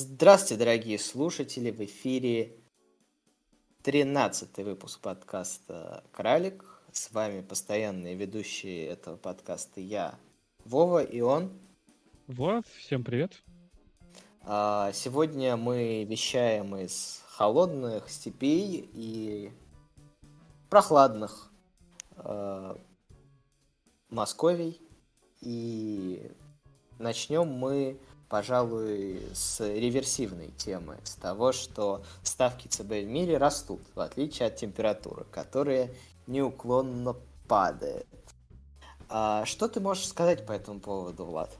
Здравствуйте, дорогие слушатели! В эфире 13 выпуск подкаста «Кралик». С вами постоянные ведущие этого подкаста я, Вова, и он. Влад, всем привет. А, сегодня мы вещаем из холодных степей и прохладных э, Московий. И начнем мы пожалуй, с реверсивной темы, с того, что ставки ЦБ в мире растут, в отличие от температуры, которая неуклонно падает. А что ты можешь сказать по этому поводу, Влад?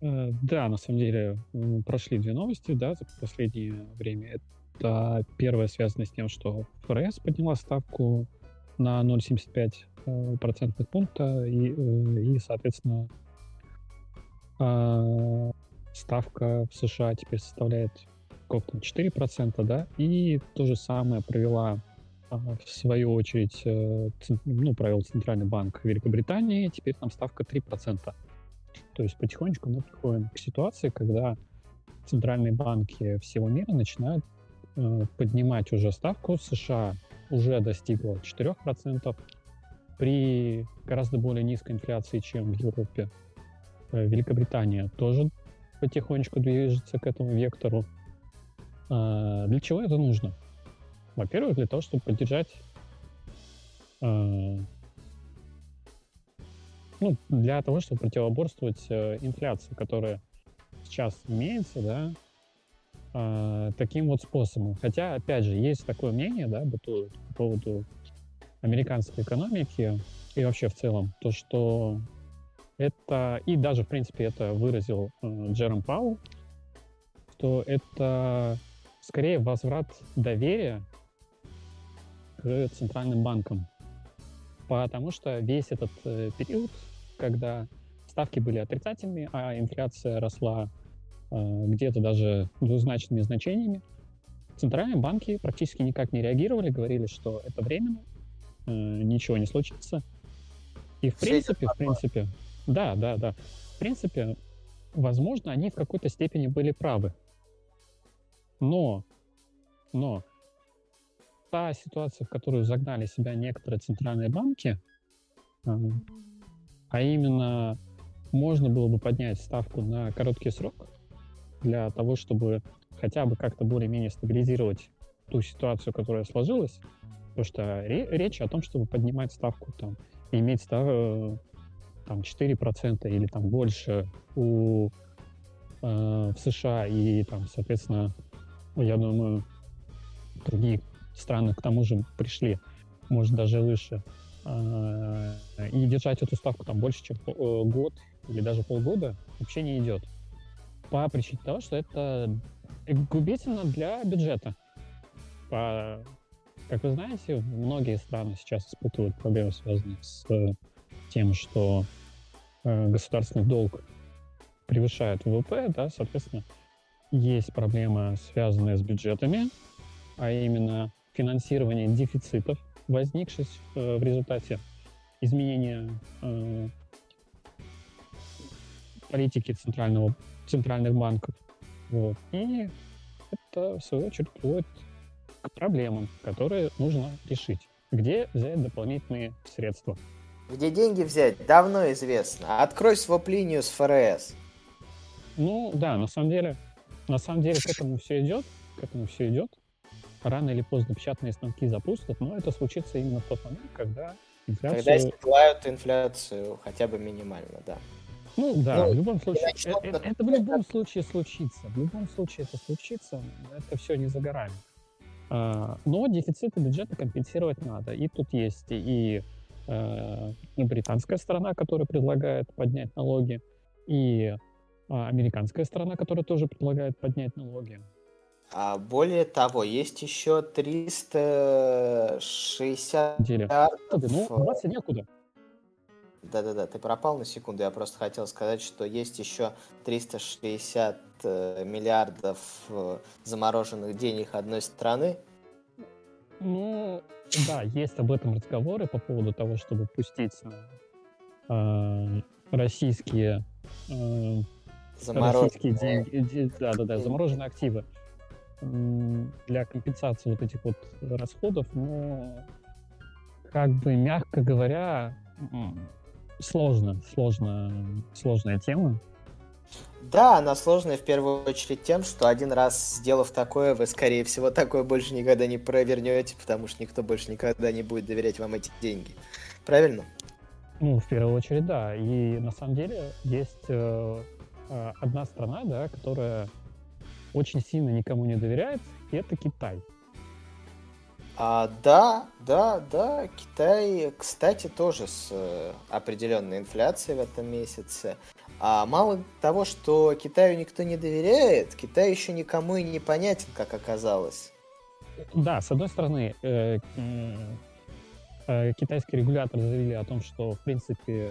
Э, да, на самом деле прошли две новости, да, за последнее время. Это первая связана с тем, что ФРС подняла ставку на 0,75 э, процентных пункта и, э, и соответственно, ставка в США теперь составляет там, 4%, да, и то же самое провела а, в свою очередь, э, ну, провел Центральный банк Великобритании, теперь там ставка 3%. То есть потихонечку мы приходим к ситуации, когда центральные банки всего мира начинают э, поднимать уже ставку. США уже достигла 4% при гораздо более низкой инфляции, чем в Европе. Э, Великобритания тоже потихонечку движется к этому вектору. А, для чего это нужно? Во-первых, для того, чтобы поддержать а, ну, для того, чтобы противоборствовать э, инфляции, которая сейчас имеется, да, э, таким вот способом. Хотя, опять же, есть такое мнение, да, по поводу американской экономики и вообще в целом, то, что это, и даже, в принципе, это выразил э, Джером Пау, что это скорее возврат доверия к центральным банкам. Потому что весь этот э, период, когда ставки были отрицательными, а инфляция росла э, где-то даже двузначными значениями, центральные банки практически никак не реагировали, говорили, что это временно, э, ничего не случится. И в принципе, в принципе, да, да, да. В принципе, возможно, они в какой-то степени были правы. Но, но та ситуация, в которую загнали себя некоторые центральные банки, а, а именно можно было бы поднять ставку на короткий срок для того, чтобы хотя бы как-то более-менее стабилизировать ту ситуацию, которая сложилась, потому что речь о том, чтобы поднимать ставку там, иметь став, э, там 4% или там больше у, э, в США и там, соответственно, я думаю, другие страны к тому же пришли, может даже выше, э, и держать эту ставку там больше, чем э, год или даже полгода вообще не идет. По причине того, что это губительно для бюджета. По, как вы знаете, многие страны сейчас испытывают проблемы, связанные с тем, что государственный долг превышает ВВП, да, соответственно, есть проблемы, связанные с бюджетами, а именно финансирование дефицитов, возникших э, в результате изменения э, политики центрального, центральных банков. Вот. И это, в свою очередь, приводит к проблемам, которые нужно решить. Где взять дополнительные средства? Где деньги взять, давно известно. Открой своп-линию с ФРС. Ну, да, на самом деле, на самом деле к этому все идет, к этому все идет. Рано или поздно печатные станки запустят, но это случится именно в тот момент, когда инфляцию... Когда снижают инфляцию хотя бы минимально, да. Ну да, ну, в любом случае, это, это, это в любом случае случится. В любом случае это случится, это все не за горами. А, но дефициты бюджета компенсировать надо. И тут есть и британская сторона, которая предлагает поднять налоги, и а, американская сторона, которая тоже предлагает поднять налоги. А более того, есть еще 360 миллиардов... Ну, деваться некуда. Да-да-да, ты пропал на секунду. Я просто хотел сказать, что есть еще 360 э, миллиардов э, замороженных денег одной страны. Ну, да, есть об этом разговоры по поводу того, чтобы пустить э, российские э, российские деньги, да, да, да, замороженные активы. Для компенсации вот этих вот расходов, но как бы, мягко говоря, сложно, сложно, сложная тема. Да, она сложная в первую очередь тем, что один раз сделав такое, вы, скорее всего, такое больше никогда не провернете, потому что никто больше никогда не будет доверять вам эти деньги. Правильно? Ну, в первую очередь, да. И на самом деле есть э, э одна страна, да, которая очень сильно никому не доверяет, и это Китай. А, да, да, да, Китай, кстати, тоже с э, определенной инфляцией в этом месяце. А мало того, что Китаю никто не доверяет, Китай еще никому и не понятен, как оказалось. Да, с одной стороны, э, э, китайские регуляторы заявили о том, что, в принципе,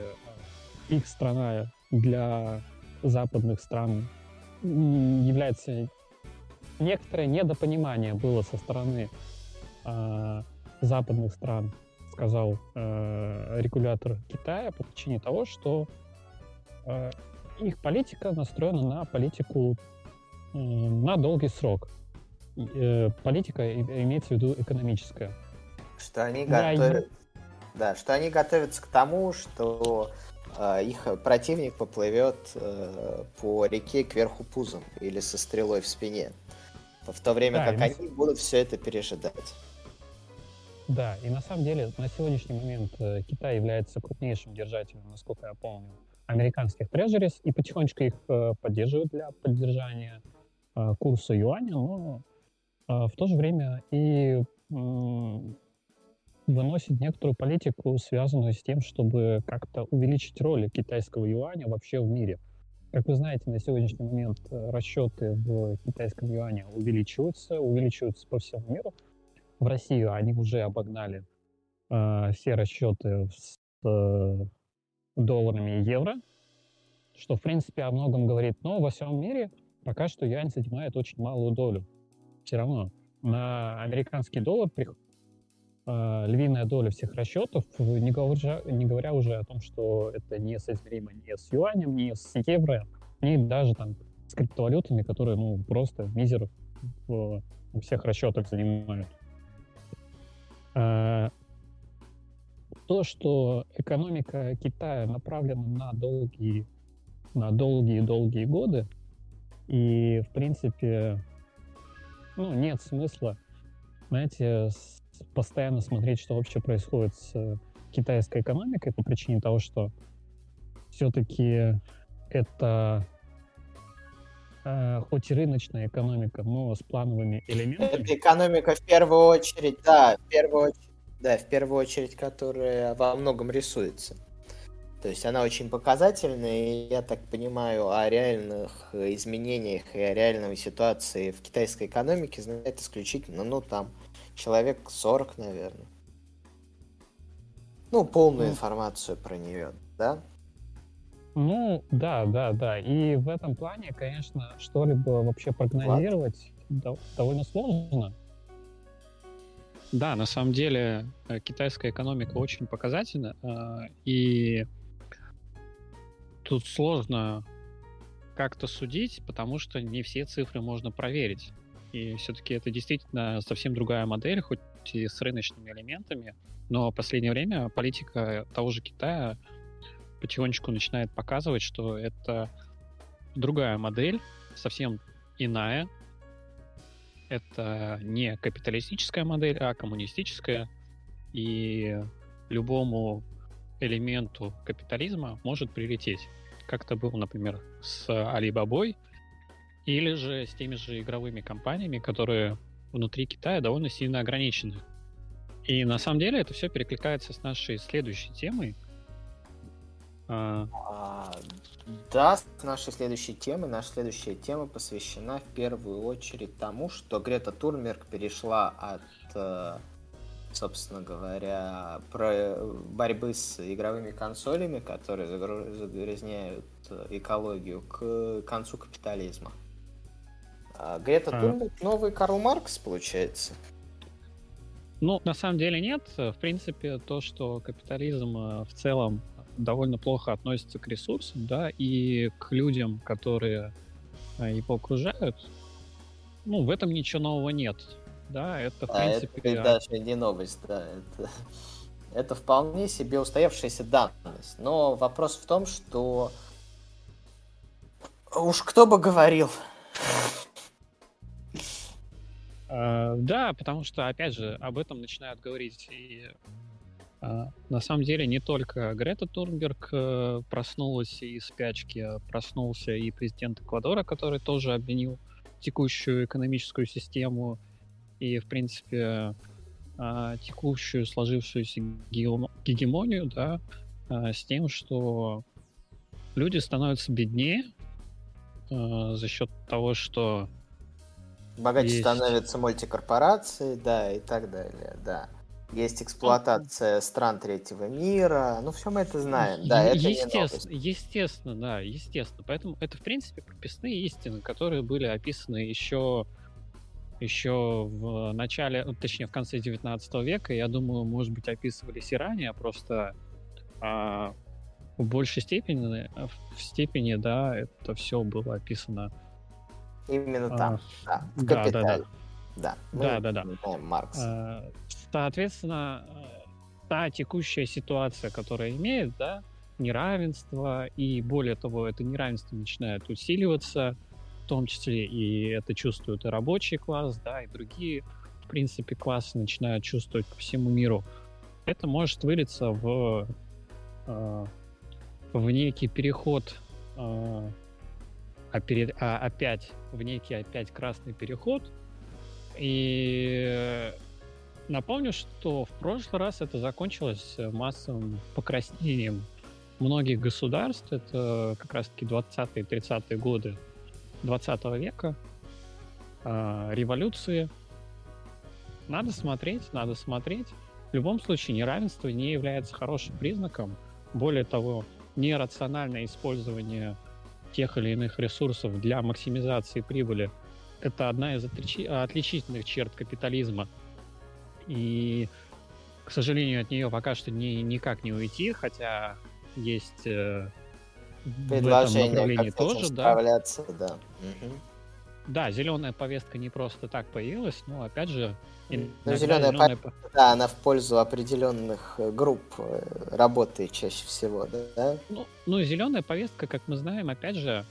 их страна для западных стран является некоторое недопонимание было со стороны э, западных стран, сказал э, регулятор Китая по причине того, что э, их политика настроена на политику э, на долгий срок. Э, политика имеется в виду экономическая. Что они готовят, да, что они готовятся к тому, что э, их противник поплывет э, по реке кверху пузом или со стрелой в спине в то время да, как они будут все это пережидать. Да, и на самом деле на сегодняшний момент э, Китай является крупнейшим держателем, насколько я помню, американских трежерис, и потихонечку их э, поддерживают для поддержания э, курса юаня, но в то же время и выносит некоторую политику, связанную с тем, чтобы как-то увеличить роль китайского юаня вообще в мире. Как вы знаете, на сегодняшний момент э, расчеты в китайском юане увеличиваются, увеличиваются по всему миру. В Россию они уже обогнали э, все расчеты с э, долларами и евро, что, в принципе, о многом говорит. Но во всем мире пока что юань занимает очень малую долю. Все равно на американский доллар э, львиная доля всех расчетов, не говоря, не говоря уже о том, что это не соизмеримо ни с юанем, ни с евро, ни даже там с криптовалютами, которые, ну, просто мизер в, в всех расчетах занимают. А, то, что экономика Китая направлена на долгие, на долгие-долгие годы, и, в принципе, ну, нет смысла, знаете, постоянно смотреть, что вообще происходит с э, китайской экономикой по причине того, что все-таки это э, хоть и рыночная экономика, но с плановыми элементами. Это экономика в первую очередь, да, в первую очередь, да, в первую очередь, которая во многом рисуется. То есть она очень показательная, и я так понимаю, о реальных изменениях и о реальной ситуации в китайской экономике знает исключительно, ну, там, человек 40, наверное. Ну, полную ну, информацию про нее, да? Ну, да, да, да. И в этом плане, конечно, что-либо вообще прогнозировать Влад? довольно сложно. Да, на самом деле э, китайская экономика очень показательна, э, и тут сложно как-то судить, потому что не все цифры можно проверить. И все-таки это действительно совсем другая модель, хоть и с рыночными элементами, но в последнее время политика того же Китая потихонечку начинает показывать, что это другая модель, совсем иная. Это не капиталистическая модель, а коммунистическая. И любому элементу капитализма может прилететь. Как это было, например, с Alibaba, или же с теми же игровыми компаниями, которые внутри Китая довольно сильно ограничены. И на самом деле это все перекликается с нашей следующей темой. А... А, да, с нашей следующей темой. Наша следующая тема посвящена в первую очередь тому, что Грета Турмерк перешла от, э, собственно говоря, про борьбы с игровыми консолями, которые загрязняют экологию, к концу капитализма. А Грета а... Новый Карл Маркс, получается? Ну, на самом деле нет. В принципе, то, что капитализм э, в целом довольно плохо относится к ресурсам, да, и к людям, которые а, его окружают. Ну, в этом ничего нового нет. Да, это, в это принципе... ведь даже не новость, да. Это, это вполне себе устоявшаяся данность. Но вопрос в том, что уж кто бы говорил. А, да, потому что, опять же, об этом начинают говорить и а, на самом деле не только Грета Турнберг э, проснулась из спячки, а проснулся и президент Эквадора, который тоже обвинил текущую экономическую систему и, в принципе, а, текущую сложившуюся гегемонию, да, а, с тем, что люди становятся беднее а, за счет того, что Богаче Есть. становятся мультикорпорации, да, и так далее, да. Есть эксплуатация стран третьего мира, ну все мы это знаем, да, это не естественно, естественно, да, естественно. Поэтому это, в принципе, прописные истины, которые были описаны еще еще в начале, ну, точнее, в конце 19 века, я думаю, может быть, описывались и ранее, просто а, в большей степени, в степени, да, это все было описано. Именно а, там, да, в да, да, капитале. Да, мы Да, да, да. знаем Маркса. А, Соответственно, э, та текущая ситуация, которая имеет, да, неравенство, и более того, это неравенство начинает усиливаться, в том числе и это чувствует и рабочий класс, да, и другие, в принципе, классы начинают чувствовать по всему миру. Это может вылиться в, э, в некий переход, э, опери- а, опять, в некий опять красный переход, и Напомню, что в прошлый раз это закончилось э, массовым покраснением многих государств. Это как раз-таки 20-е 30-е годы 20 века. А, революции. Надо смотреть, надо смотреть. В любом случае, неравенство не является хорошим признаком. Более того, нерациональное использование тех или иных ресурсов для максимизации прибыли – это одна из отличи- отличительных черт капитализма – и, к сожалению, от нее пока что ни, никак не уйти, хотя есть э, в этом Предложение, направлении тоже, да. да. Мгм. Да, зеленая повестка не просто так появилась, но опять же, Ну, иногда зелёная зелёная по- Да, она в пользу определенных э, групп э, работает чаще всего, да? Ну, ну, зеленая повестка, как мы знаем, опять же,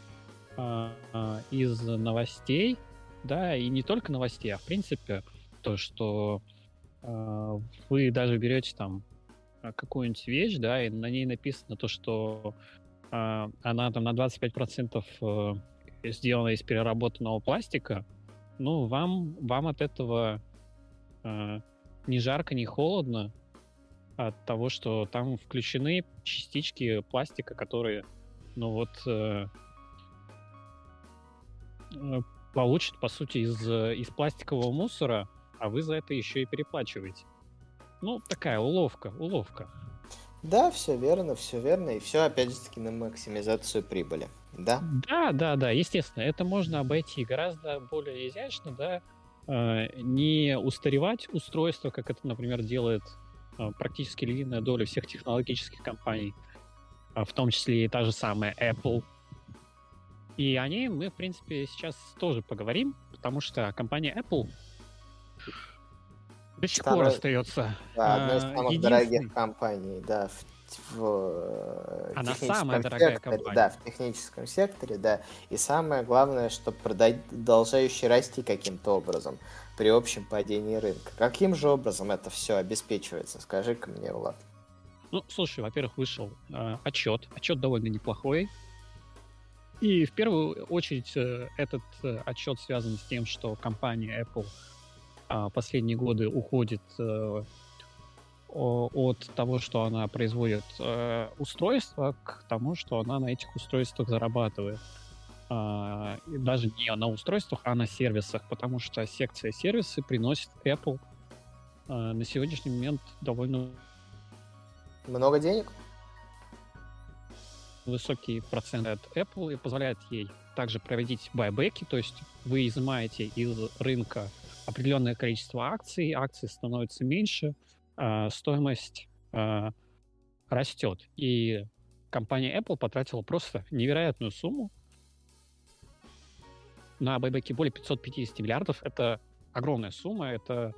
а, а, из новостей, да, и не только новостей, а в принципе то, что вы даже берете там а, какую-нибудь вещь, да, и на ней написано то, что а, она там на 25% э, сделана из переработанного пластика, ну, вам, вам от этого а, ни жарко, ни холодно, от того, что там включены частички пластика, которые, ну вот, э, э, получат, по сути, из, э, из пластикового мусора, а вы за это еще и переплачиваете. Ну, такая уловка, уловка. Да, все верно, все верно. И все, опять же таки, на максимизацию прибыли. Да? Да, да, да, естественно, это можно обойти гораздо более изящно, да, э, не устаревать устройство, как это, например, делает э, практически львиная доля всех технологических компаний, а в том числе и та же самая Apple. И о ней мы, в принципе, сейчас тоже поговорим, потому что компания Apple до сих пор остается Да, одна из э, самых единственной. дорогих компаний, да, в, в, э, Она самая дорогая секторе, компания. Да, в техническом секторе, да. И самое главное, что продолжающий расти каким-то образом при общем падении рынка. Каким же образом это все обеспечивается? Скажи-ка мне, Влад. Ну, слушай, во-первых, вышел э, отчет. Отчет довольно неплохой. И в первую очередь э, этот э, отчет связан с тем, что компания Apple а, последние годы уходит э, от того, что она производит э, устройства, к тому, что она на этих устройствах зарабатывает. А, и даже не на устройствах, а на сервисах, потому что секция сервисы приносит Apple э, на сегодняшний момент довольно Много денег? высокий процент от Apple и позволяет ей также проводить байбеки, то есть вы изымаете из рынка определенное количество акций, акций становится меньше, а стоимость а, растет. И компания Apple потратила просто невероятную сумму на байбеки более 550 миллиардов. Это огромная сумма, это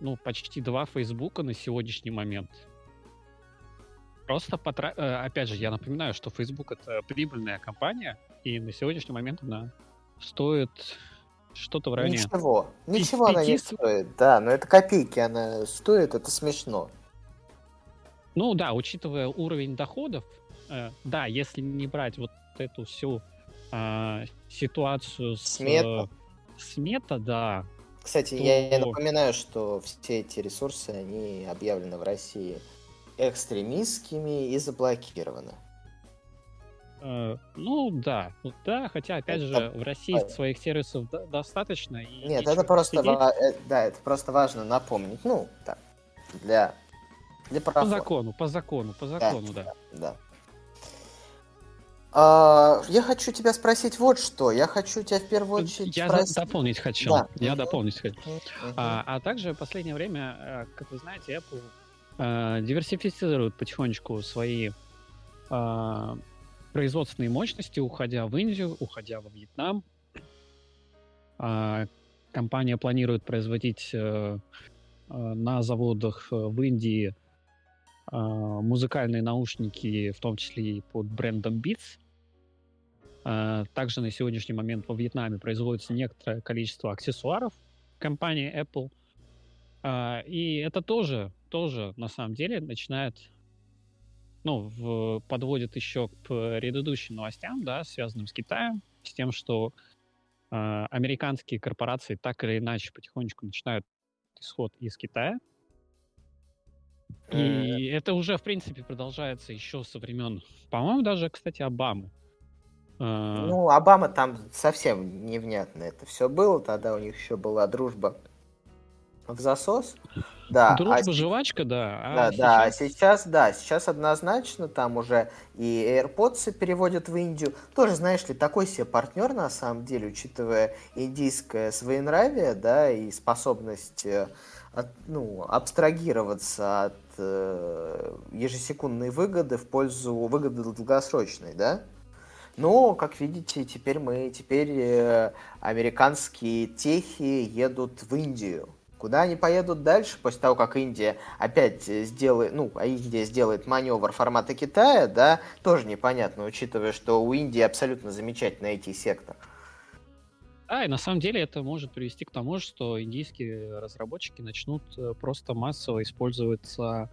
ну, почти два Фейсбука на сегодняшний момент. Просто, потра... Э, опять же, я напоминаю, что Facebook это прибыльная компания, и на сегодняшний момент она стоит что-то в районе... Ничего, ничего 5... она не стоит, да, но это копейки она стоит, это смешно. Ну да, учитывая уровень доходов, э, да, если не брать вот эту всю э, ситуацию с... Смета. Смета, да. Кстати, то... я, я напоминаю, что все эти ресурсы, они объявлены в России экстремистскими и заблокированы. Э, ну да, да, хотя опять это... же в России своих сервисов достаточно. И Нет, это просто, ва- э, да, это просто важно напомнить. Ну, так, для для По закону, по закону, по закону, да. Да. да. А, я хочу тебя спросить вот что. Я хочу тебя в первую очередь Я спросить... дополнить хочу. Да. Я дополнить хочу. Uh-huh. А, а также в последнее время, э, как вы знаете, Apple а, диверсифицирует потихонечку свои а, производственные мощности, уходя в Индию, уходя во Вьетнам. А, компания планирует производить а, на заводах в Индии а, музыкальные наушники, в том числе и под брендом Beats. А, также на сегодняшний момент во Вьетнаме производится некоторое количество аксессуаров компании Apple. А, и это тоже, тоже на самом деле начинает, ну, в, подводит еще к предыдущим новостям, да, связанным с Китаем, с тем, что американские корпорации так или иначе потихонечку начинают исход из Китая, и это уже, в принципе, продолжается еще со времен, по-моему, даже, кстати, Обамы. А. Ну, Обама там совсем невнятно это все было. Тогда у них еще была дружба в засос. Да, Дружба, а... жвачка, да. А да, сейчас... да, сейчас, да, сейчас однозначно там уже и AirPods переводят в Индию. Тоже, знаешь ли, такой себе партнер на самом деле, учитывая индийское своенравие, да, и способность э, от, ну, абстрагироваться от э, ежесекундной выгоды в пользу выгоды долгосрочной, да? Но, как видите, теперь мы, теперь э, американские техи едут в Индию. Куда они поедут дальше, после того, как Индия опять сделает, ну, а Индия сделает маневр формата Китая, да, тоже непонятно, учитывая, что у Индии абсолютно замечательный IT-сектор. Да, и на самом деле это может привести к тому, что индийские разработчики начнут э, просто массово использоваться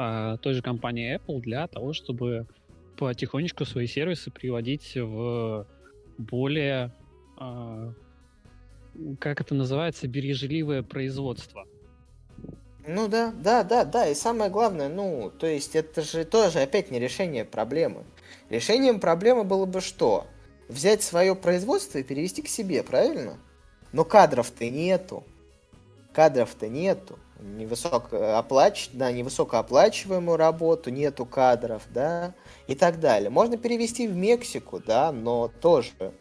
э, той же компанией Apple для того, чтобы потихонечку свои сервисы приводить в более, э, как это называется, бережливое производство. Ну да, да, да, да, и самое главное, ну, то есть это же тоже опять не решение проблемы. Решением проблемы было бы что? взять свое производство и перевести к себе, правильно? Но кадров-то нету. Кадров-то нету. Невысокооплач... Да, невысокооплачиваемую работу, нету кадров, да, и так далее. Можно перевести в Мексику, да, но тоже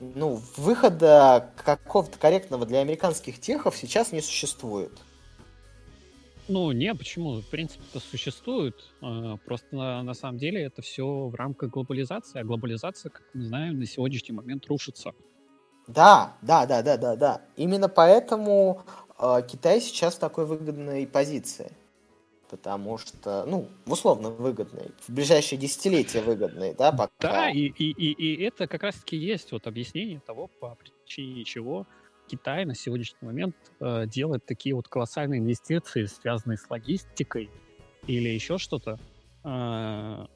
ну, выхода какого-то корректного для американских техов сейчас не существует. Ну, не, почему? В принципе, это существует. А, просто на, на самом деле это все в рамках глобализации, а глобализация, как мы знаем, на сегодняшний момент рушится. Да, да, да, да, да, да. Именно поэтому э, Китай сейчас в такой выгодной позиции. Потому что, ну, в условно выгодной, в ближайшие десятилетия выгодной, да, пока. Да, и, и, и, и это как раз-таки есть вот объяснение того, по причине чего Китай на сегодняшний момент э, делает такие вот колоссальные инвестиции, связанные с логистикой или еще что-то э,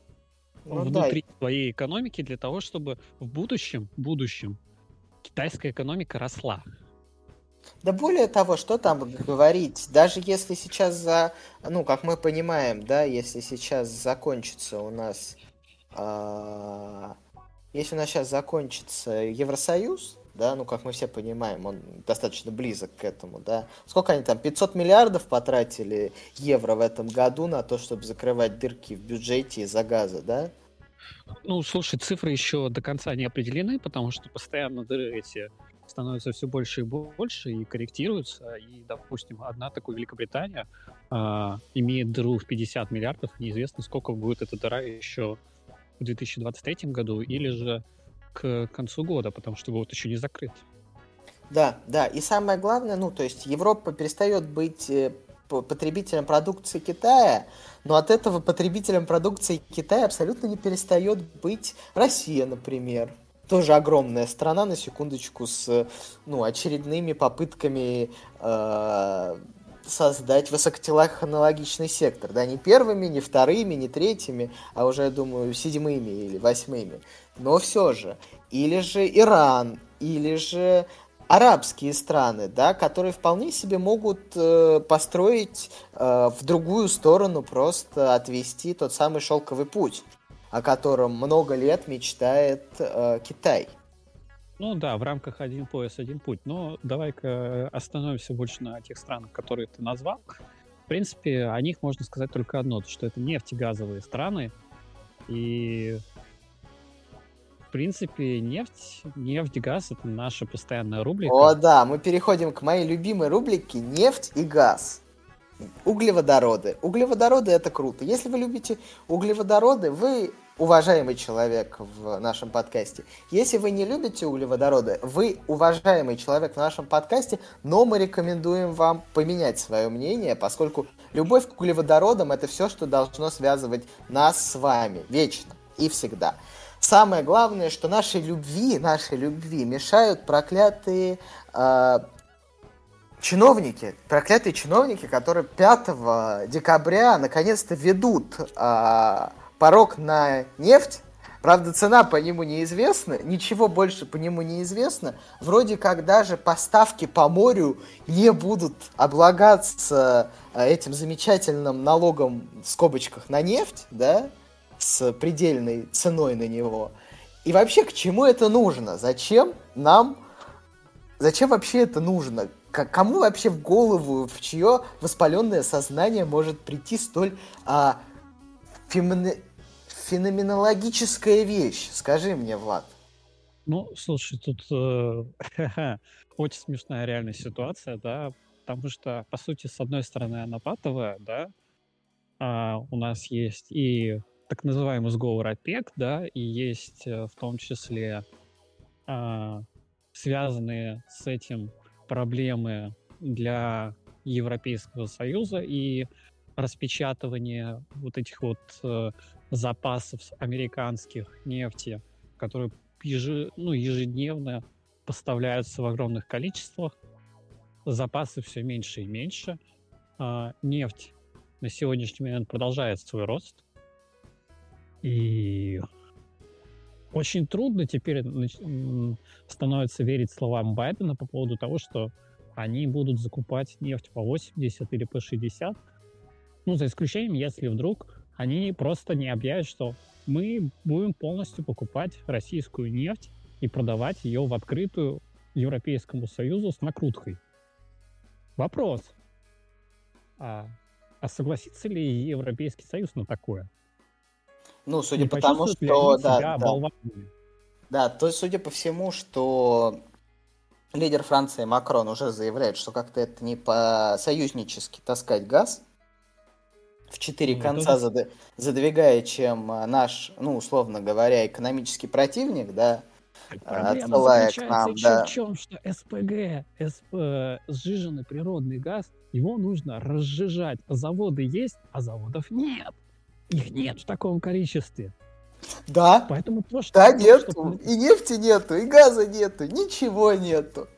ну, внутри да. своей экономики для того, чтобы в будущем, будущем китайская экономика росла. Да более того, что там говорить, даже если сейчас за, ну, как мы понимаем, да, если сейчас закончится у нас, э, если у нас сейчас закончится Евросоюз, да, ну, как мы все понимаем, он достаточно близок к этому, да. Сколько они там, 500 миллиардов потратили евро в этом году на то, чтобы закрывать дырки в бюджете из-за газа, да? Ну, слушай, цифры еще до конца не определены, потому что постоянно дыры эти становятся все больше и больше и корректируются. И, допустим, одна такая Великобритания э, имеет дыру в 50 миллиардов. Неизвестно, сколько будет эта дыра еще в 2023 году или же к концу года, потому что год еще не закрыт. Да, да. И самое главное, ну, то есть Европа перестает быть э, потребителем продукции Китая, но от этого потребителем продукции Китая абсолютно не перестает быть Россия, например. Тоже огромная страна, на секундочку, с ну, очередными попытками э, создать высокотехнологичный сектор. Да, не первыми, не вторыми, не третьими, а уже, я думаю, седьмыми или восьмыми. Но все же. Или же Иран, или же арабские страны, да, которые вполне себе могут э, построить э, в другую сторону, просто отвести тот самый шелковый путь, о котором много лет мечтает э, Китай. Ну да, в рамках один пояс, один путь. Но давай-ка остановимся больше на тех странах, которые ты назвал. В принципе, о них можно сказать только одно, что это нефтегазовые страны. И принципе, нефть, нефть, газ — это наша постоянная рубрика. О, да, мы переходим к моей любимой рубрике «Нефть и газ». Углеводороды. Углеводороды — это круто. Если вы любите углеводороды, вы уважаемый человек в нашем подкасте. Если вы не любите углеводороды, вы уважаемый человек в нашем подкасте, но мы рекомендуем вам поменять свое мнение, поскольку любовь к углеводородам это все, что должно связывать нас с вами вечно и всегда. Самое главное, что нашей любви, нашей любви мешают проклятые э, чиновники, проклятые чиновники, которые 5 декабря наконец-то ведут э, порог на нефть. Правда, цена по нему неизвестна, ничего больше по нему неизвестно. Вроде как даже поставки по морю не будут облагаться этим замечательным налогом в скобочках на нефть, да, с предельной ценой на него. И вообще, к чему это нужно? Зачем нам... Зачем вообще это нужно? К кому вообще в голову, в чье воспаленное сознание может прийти столь а, феноменологическая вещь? Скажи мне, Влад. Ну, слушай, тут э, очень смешная реальная ситуация, да, потому что, по сути, с одной стороны, она патовая, да, а у нас есть и так называемый сговор ОПЕК, да, и есть э, в том числе а, связанные с этим проблемы для Европейского Союза и распечатывание вот этих вот э, запасов американских нефти, которые ежи, ну, ежедневно поставляются в огромных количествах. Запасы все меньше и меньше. А, нефть на сегодняшний момент продолжает свой рост. И очень трудно теперь становится верить словам Байдена по поводу того, что они будут закупать нефть по 80 или по 60. Ну, за исключением, если вдруг они просто не объявят, что мы будем полностью покупать российскую нефть и продавать ее в открытую Европейскому Союзу с накруткой. Вопрос. А, а согласится ли Европейский Союз на такое? Ну, судя по тому, что... Да, да. да, то есть, судя по всему, что лидер Франции Макрон уже заявляет, что как-то это не по-союзнически таскать газ в четыре ну, конца, зад... задвигая, чем а, наш, ну, условно говоря, экономический противник, да, отсылая к нам, еще да. в чем, что СПГ, СП, сжиженный природный газ, его нужно разжижать. Заводы есть, а заводов нет. Их нет в таком количестве. Да. Поэтому то, что... Да, нету. Что... И нефти нету, и газа нету, ничего нету.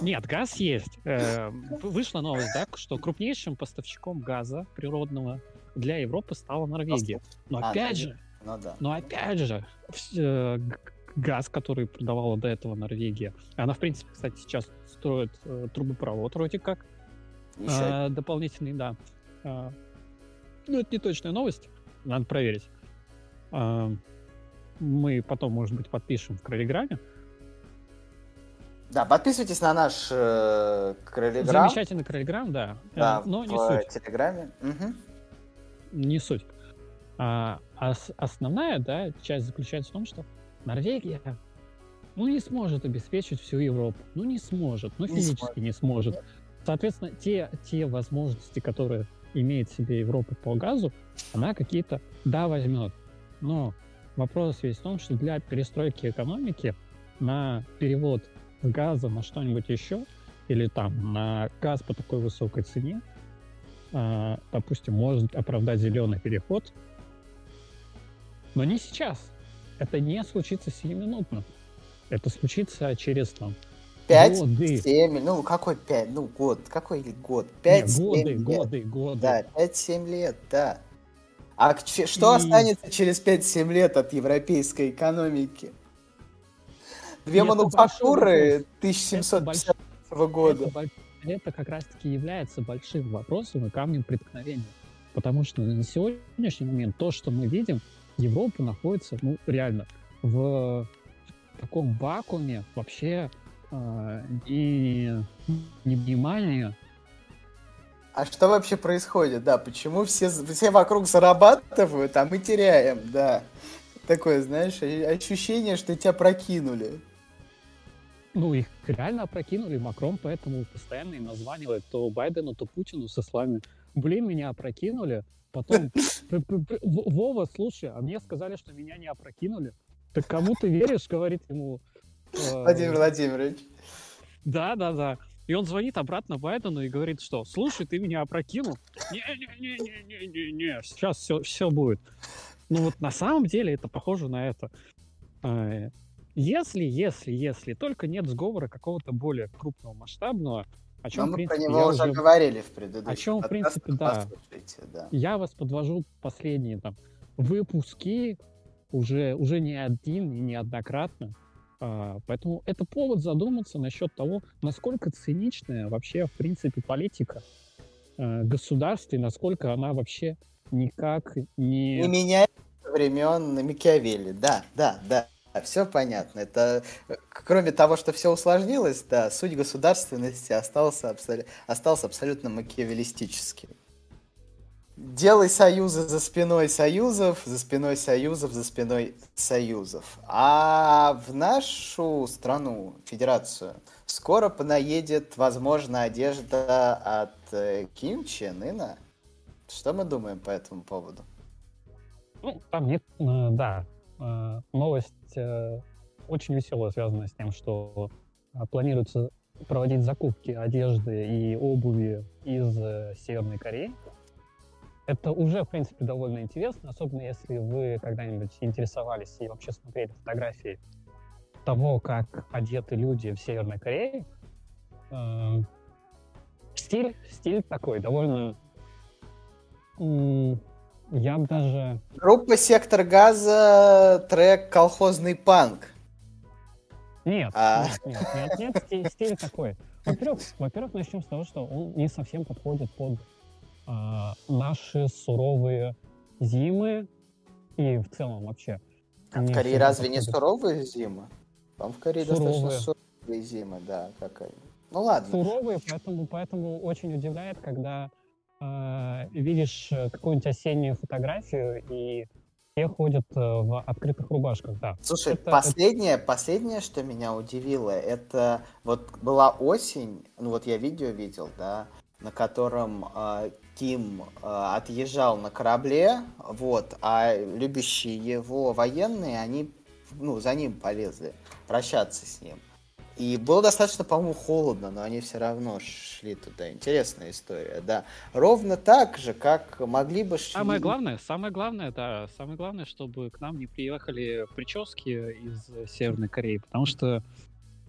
Нет, газ есть. Э, вышла новость, да, что крупнейшим поставщиком газа природного для Европы стала Норвегия. Но а, опять же, ну, да. но опять же, э, газ, который продавала до этого Норвегия, она, в принципе, кстати, сейчас строит э, трубопровод вроде как. Еще? дополнительный, да. Ну, это не точная новость, надо проверить. А, мы потом, может быть, подпишем в Кролиграме. Да, подписывайтесь на наш э, Кролиграм. Замечательный Кролиграм, да. Да, э, но не в суть. Телеграме. Угу. Не суть. А, а основная да, часть заключается в том, что Норвегия ну, не сможет обеспечить всю Европу. Ну, не сможет. Ну, физически не сможет. Не сможет. Соответственно, те, те возможности, которые имеет себе Европа по газу, она какие-то, да, возьмет. Но вопрос весь в том, что для перестройки экономики на перевод газа на что-нибудь еще, или там на газ по такой высокой цене, э, допустим, может оправдать зеленый переход, но не сейчас. Это не случится сиюминутно. Это случится через там 5, годы. 7, ну какой 5, ну год, какой год? 5, Нет, годы, 7 годы, лет. годы. Да, 5-7 лет, да. А что И... останется через 5-7 лет от европейской экономики? Две мануфактуры 1750 года. Это, это как раз-таки является большим вопросом и камнем преткновения. Потому что на сегодняшний момент то, что мы видим, Европа находится, ну, реально, в таком вакууме вообще э, и невнимания. А что вообще происходит, да? Почему все, все вокруг зарабатывают, а мы теряем, да? Такое, знаешь, ощущение, что тебя прокинули. Ну, их реально опрокинули. Макрон поэтому постоянно им названивает то Байдену, то Путину со словами «Блин, меня опрокинули». Потом «Вова, слушай, а мне сказали, что меня не опрокинули». Так кому ты веришь, говорит ему... Э, Владимир Владимирович. Да, да, да. И он звонит обратно Байдену и говорит, что «Слушай, ты меня опрокинул?» «Не-не-не-не-не-не, сейчас все, все будет». Ну вот на самом деле это похоже на это. Э, если, если, если только нет сговора какого-то более крупного, масштабного, о чем, Но мы принципе, про него уже, говорили в предыдущем. О чем, в принципе, да. да. Я вас подвожу последние там выпуски уже, уже не один и неоднократно. А, поэтому это повод задуматься насчет того, насколько циничная вообще, в принципе, политика а, государства и насколько она вообще никак не... Не меняет времен Микиавелли, да, да, да. Все понятно. Это, кроме того, что все усложнилось, да, суть государственности остался, абсол... остался абсолютно макиавеллистическим. Делай союзы за спиной союзов, за спиной союзов, за спиной союзов. А в нашу страну, федерацию, скоро понаедет, возможно, одежда от э, Ким Чен Ына. Что мы думаем по этому поводу? Ну, там нет, э, да, э, новость очень веселая, связанная с тем, что планируется проводить закупки одежды и обуви из Северной Кореи. Это уже, в принципе, довольно интересно, особенно если вы когда-нибудь интересовались и вообще смотрели фотографии того, как одеты люди в Северной Корее. Э, стиль, стиль такой, довольно... Я бы даже... Группа «Сектор газа», трек «Колхозный панк». Нет, а... нет, нет, нет, нет, стиль, такой. Во-первых, во-первых, начнем с того, что он не совсем подходит под а, наши суровые зимы и в целом вообще. А в Корее разве не суровые зимы? Там в Корее суровые. достаточно суровые зимы, да, какая. Ну ладно. Суровые, поэтому, поэтому очень удивляет, когда э, видишь какую-нибудь осеннюю фотографию и все ходят э, в открытых рубашках, да. Слушай, это, последнее, это... последнее, что меня удивило, это вот была осень, ну вот я видео видел, да, на котором э, Ким э, отъезжал на корабле, вот, а любящие его военные, они ну, за ним полезли прощаться с ним. И было достаточно, по-моему, холодно, но они все равно шли туда. Интересная история, да. Ровно так же, как могли бы шли... Самое главное, самое главное, да, самое главное, чтобы к нам не приехали прически из Северной Кореи, потому что,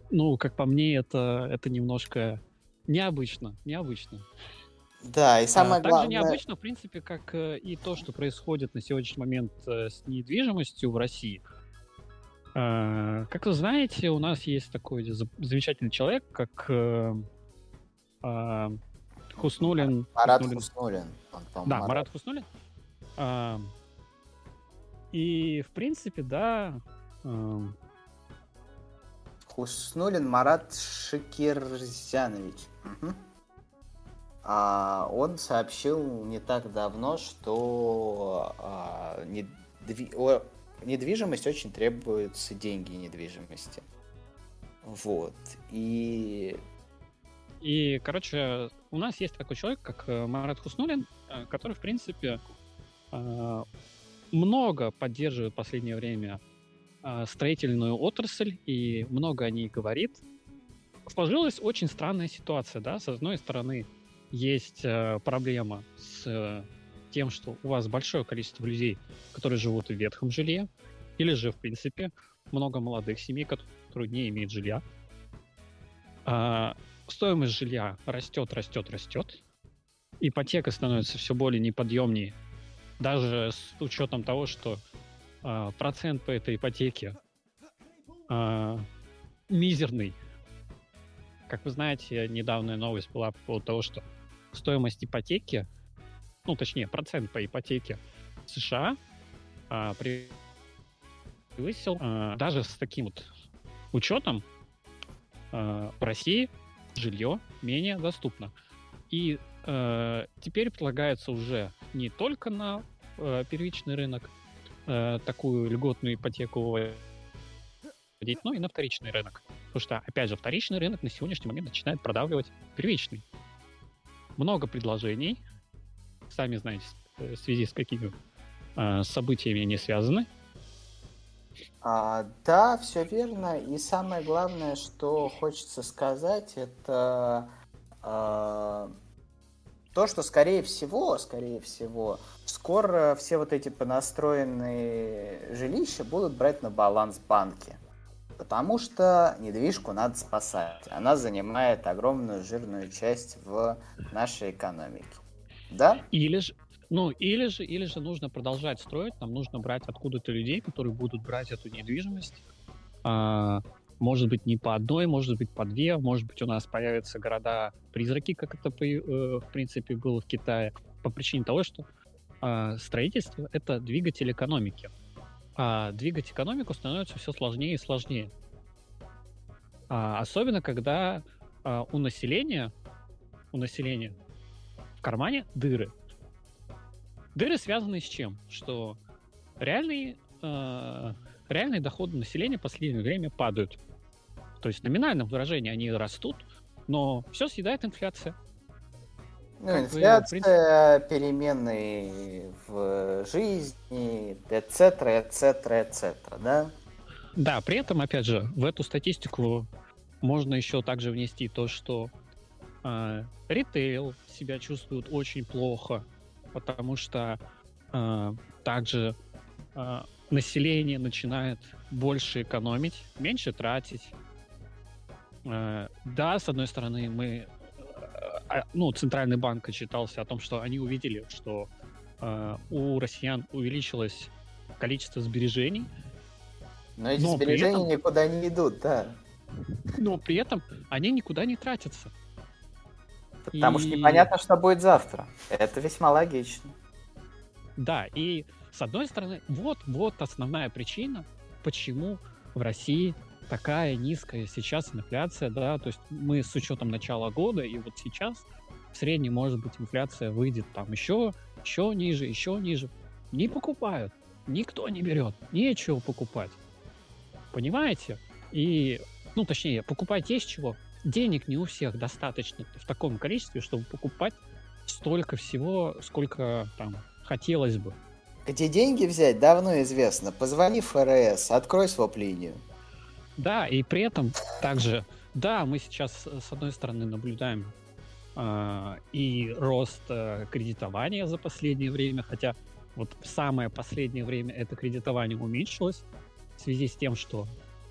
ну, как по мне, это, это немножко Необычно, необычно. Да, и самое а, главное... Также необычно, в принципе, как э, и то, что происходит на сегодняшний момент э, с недвижимостью в России. А, как вы знаете, у нас есть такой замечательный человек, как э, а, Хуснулин. Марат Хуснулин. Хуснулин. Он, да, Марат, Марат Хуснулин. А, и, в принципе, да, Хуснулин Марат Шикерзянович. Угу. А он сообщил не так давно, что а, недви... о, недвижимость очень требуются деньги недвижимости. Вот. И и, короче, у нас есть такой человек, как э, Марат Хуснулин, э, который, в принципе, э, много поддерживает в последнее время строительную отрасль и много о ней говорит. Сложилась очень странная ситуация, да, с одной стороны есть проблема с тем, что у вас большое количество людей, которые живут в ветхом жилье, или же, в принципе, много молодых семей, которые не имеют жилья. А, стоимость жилья растет, растет, растет. Ипотека становится все более неподъемнее. Даже с учетом того, что э, процент по этой ипотеке э, мизерный. Как вы знаете, недавняя новость была по поводу того, что стоимость ипотеки, ну точнее процент по ипотеке в США э, превысил э, даже с таким вот учетом э, в России жилье менее доступно. И э, теперь предлагается уже не только на э, первичный рынок э, такую льготную ипотеку вводить, но и на вторичный рынок. Потому что, опять же, вторичный рынок на сегодняшний момент начинает продавливать первичный. Много предложений, сами знаете, в связи с какими э, событиями они связаны. А, да, все верно. И самое главное, что хочется сказать, это а, то, что скорее всего, скорее всего, скоро все вот эти понастроенные жилища будут брать на баланс банки. Потому что недвижку надо спасать. Она занимает огромную жирную часть в нашей экономике. Да? Или же, ну, или же, или же нужно продолжать строить, нам нужно брать откуда-то людей, которые будут брать эту недвижимость. А, может быть, не по одной, может быть, по две, может быть, у нас появятся города-призраки, как это, э, в принципе, было в Китае, по причине того, что а, строительство — это двигатель экономики. А двигать экономику становится все сложнее и сложнее. А, особенно, когда а, у населения, у населения в кармане дыры — Дыры связаны с чем? Что реальные, э, реальные доходы населения в последнее время падают. То есть в номинальном выражении они растут, но все съедает инфляция. Ну, как инфляция, вы, перемены в жизни, etc., etc., etc., да? Да, при этом, опять же, в эту статистику можно еще также внести то, что э, ритейл себя чувствует очень плохо, потому что э, также э, население начинает больше экономить, меньше тратить. Э, да, с одной стороны, мы, э, ну, Центральный банк отчитался о том, что они увидели, что э, у россиян увеличилось количество сбережений. Но эти но сбережения этом, никуда не идут, да. Но при этом они никуда не тратятся. Потому и... что непонятно, что будет завтра. Это весьма логично. Да, и с одной стороны, вот, вот основная причина, почему в России такая низкая сейчас инфляция, да, то есть мы с учетом начала года, и вот сейчас в среднем, может быть, инфляция выйдет там еще, еще ниже, еще ниже. Не покупают, никто не берет, нечего покупать. Понимаете? И, ну, точнее, покупать есть чего, денег не у всех достаточно в таком количестве, чтобы покупать столько всего, сколько там хотелось бы. Где деньги взять, давно известно. Позвони в ФРС, открой своп-линию. Да, и при этом также, да, мы сейчас с одной стороны наблюдаем э, и рост э, кредитования за последнее время, хотя вот в самое последнее время это кредитование уменьшилось в связи с тем, что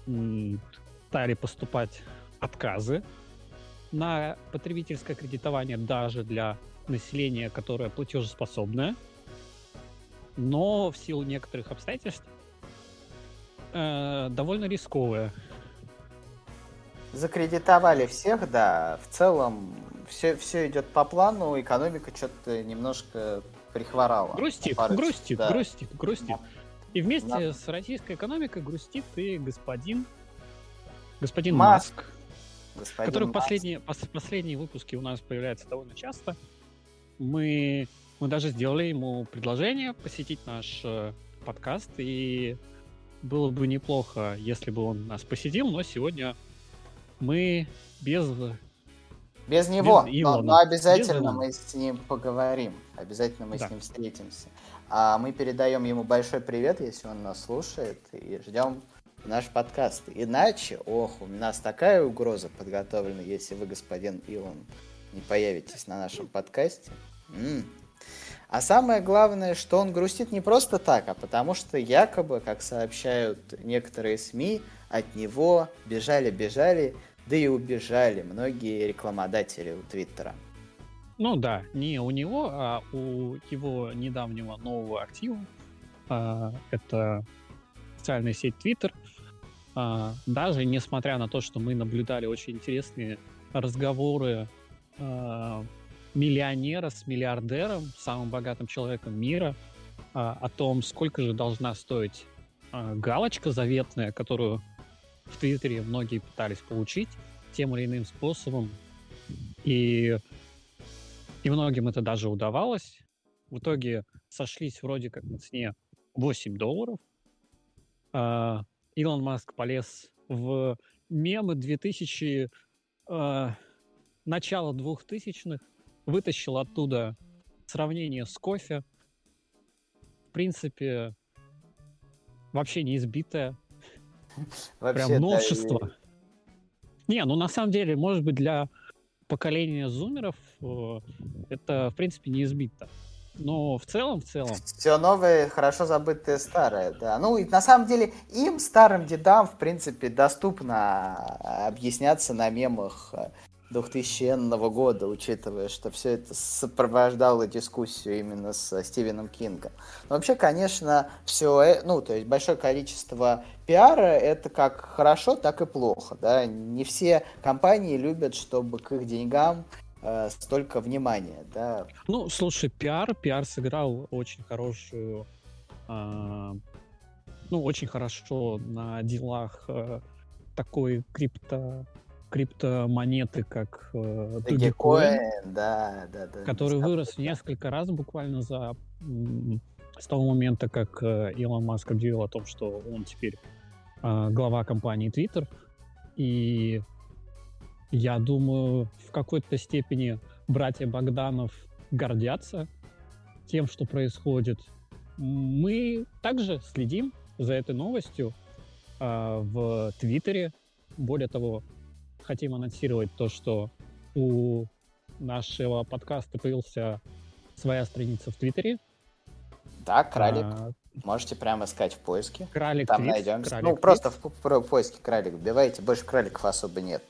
м, стали поступать отказы на потребительское кредитование даже для населения, которое платежеспособное, но в силу некоторых обстоятельств э, довольно рисковое. Закредитовали всех, да. В целом все, все идет по плану, экономика что-то немножко прихворала. Грустит, грустит, да. грустит, грустит. И вместе да. с российской экономикой грустит и господин господин Маск. Маск Господин который в последние, последние выпуски у нас появляется довольно часто. Мы, мы даже сделали ему предложение посетить наш э, подкаст, и было бы неплохо, если бы он нас посетил, но сегодня мы без... Без него, без но, но обязательно мы с ним поговорим, обязательно мы да. с ним встретимся. А мы передаем ему большой привет, если он нас слушает, и ждем наш подкаст. Иначе, ох, у нас такая угроза подготовлена, если вы, господин Илон, не появитесь на нашем подкасте. М-м. А самое главное, что он грустит не просто так, а потому что якобы, как сообщают некоторые СМИ, от него бежали-бежали, да и убежали многие рекламодатели у Твиттера. Ну да, не у него, а у его недавнего нового актива. А, это социальная сеть Twitter. А, даже несмотря на то, что мы наблюдали очень интересные разговоры а, миллионера с миллиардером, самым богатым человеком мира, а, о том, сколько же должна стоить галочка заветная, которую в Твиттере многие пытались получить тем или иным способом. И, и многим это даже удавалось. В итоге сошлись вроде как на цене 8 долларов. А, Илон Маск полез в мемы 2000 э, начала 2000-х, вытащил оттуда сравнение с кофе. В принципе, вообще не избитое. Вообще Прям новшество. Не, ну на самом деле, может быть, для поколения зумеров э, это, в принципе, не избито. Но в целом, в целом... Все новое, хорошо забытое старое, да. Ну, и на самом деле, им, старым дедам, в принципе, доступно объясняться на мемах 2000 года, учитывая, что все это сопровождало дискуссию именно с Стивеном Кингом. Но вообще, конечно, все, э, ну, то есть большое количество пиара это как хорошо, так и плохо, да. Не все компании любят, чтобы к их деньгам э, столько внимания, да. Ну, слушай, пиар, пиар сыграл очень хорошую, э, ну, очень хорошо на делах э, такой крипто криптомонеты, как э, Dogecoin, да, да, да, который вырос в несколько раз буквально за с того момента, как э, Илон Маск объявил о том, что он теперь э, глава компании Twitter. И я думаю, в какой-то степени братья Богданов гордятся тем, что происходит. Мы также следим за этой новостью э, в Твиттере. Более того, хотим анонсировать то, что у нашего подкаста появился своя страница в Твиттере. Да, Кралик. А, Можете прямо искать в поиске. Кралик Там найдем. ну, просто в, в, в поиске Кралик вбиваете. Больше краликов особо нет.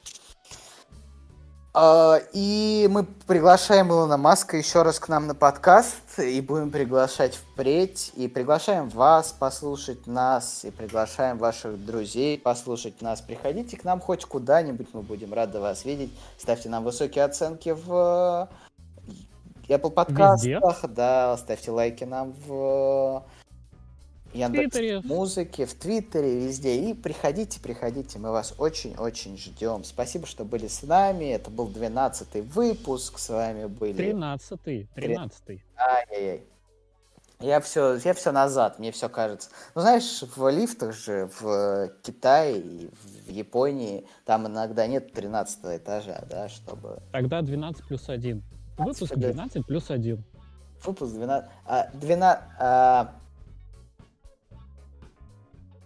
А, и мы приглашаем Илона Маска еще раз к нам на подкаст, и будем приглашать впредь, и приглашаем вас послушать нас, и приглашаем ваших друзей послушать нас. Приходите к нам хоть куда-нибудь, мы будем рады вас видеть. Ставьте нам высокие оценки в Apple подкастах, да, ставьте лайки нам в Яндекс музыки, в Твиттере, везде. И приходите, приходите, мы вас очень-очень ждем. Спасибо, что были с нами. Это был 12 выпуск, с вами были... 13-й, 13-й. Ай-яй-яй. Я все, я все назад, мне все кажется. Ну, знаешь, в лифтах же в Китае и в Японии там иногда нет 13 этажа, да, чтобы... Тогда 12 плюс 1. Выпуск 12 плюс 1. Выпуск 12... А, 12 а,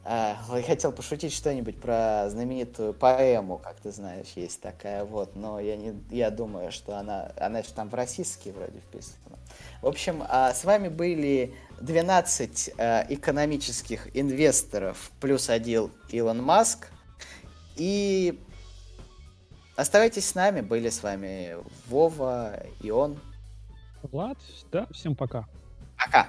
а, я хотел пошутить что-нибудь про знаменитую поэму, как ты знаешь, есть такая вот, но я, не, я думаю, что она, она же там в российский вроде вписана. В общем, а с вами были 12 а, экономических инвесторов плюс один Илон Маск. И оставайтесь с нами, были с вами Вова и он. Влад, да, всем пока. Пока.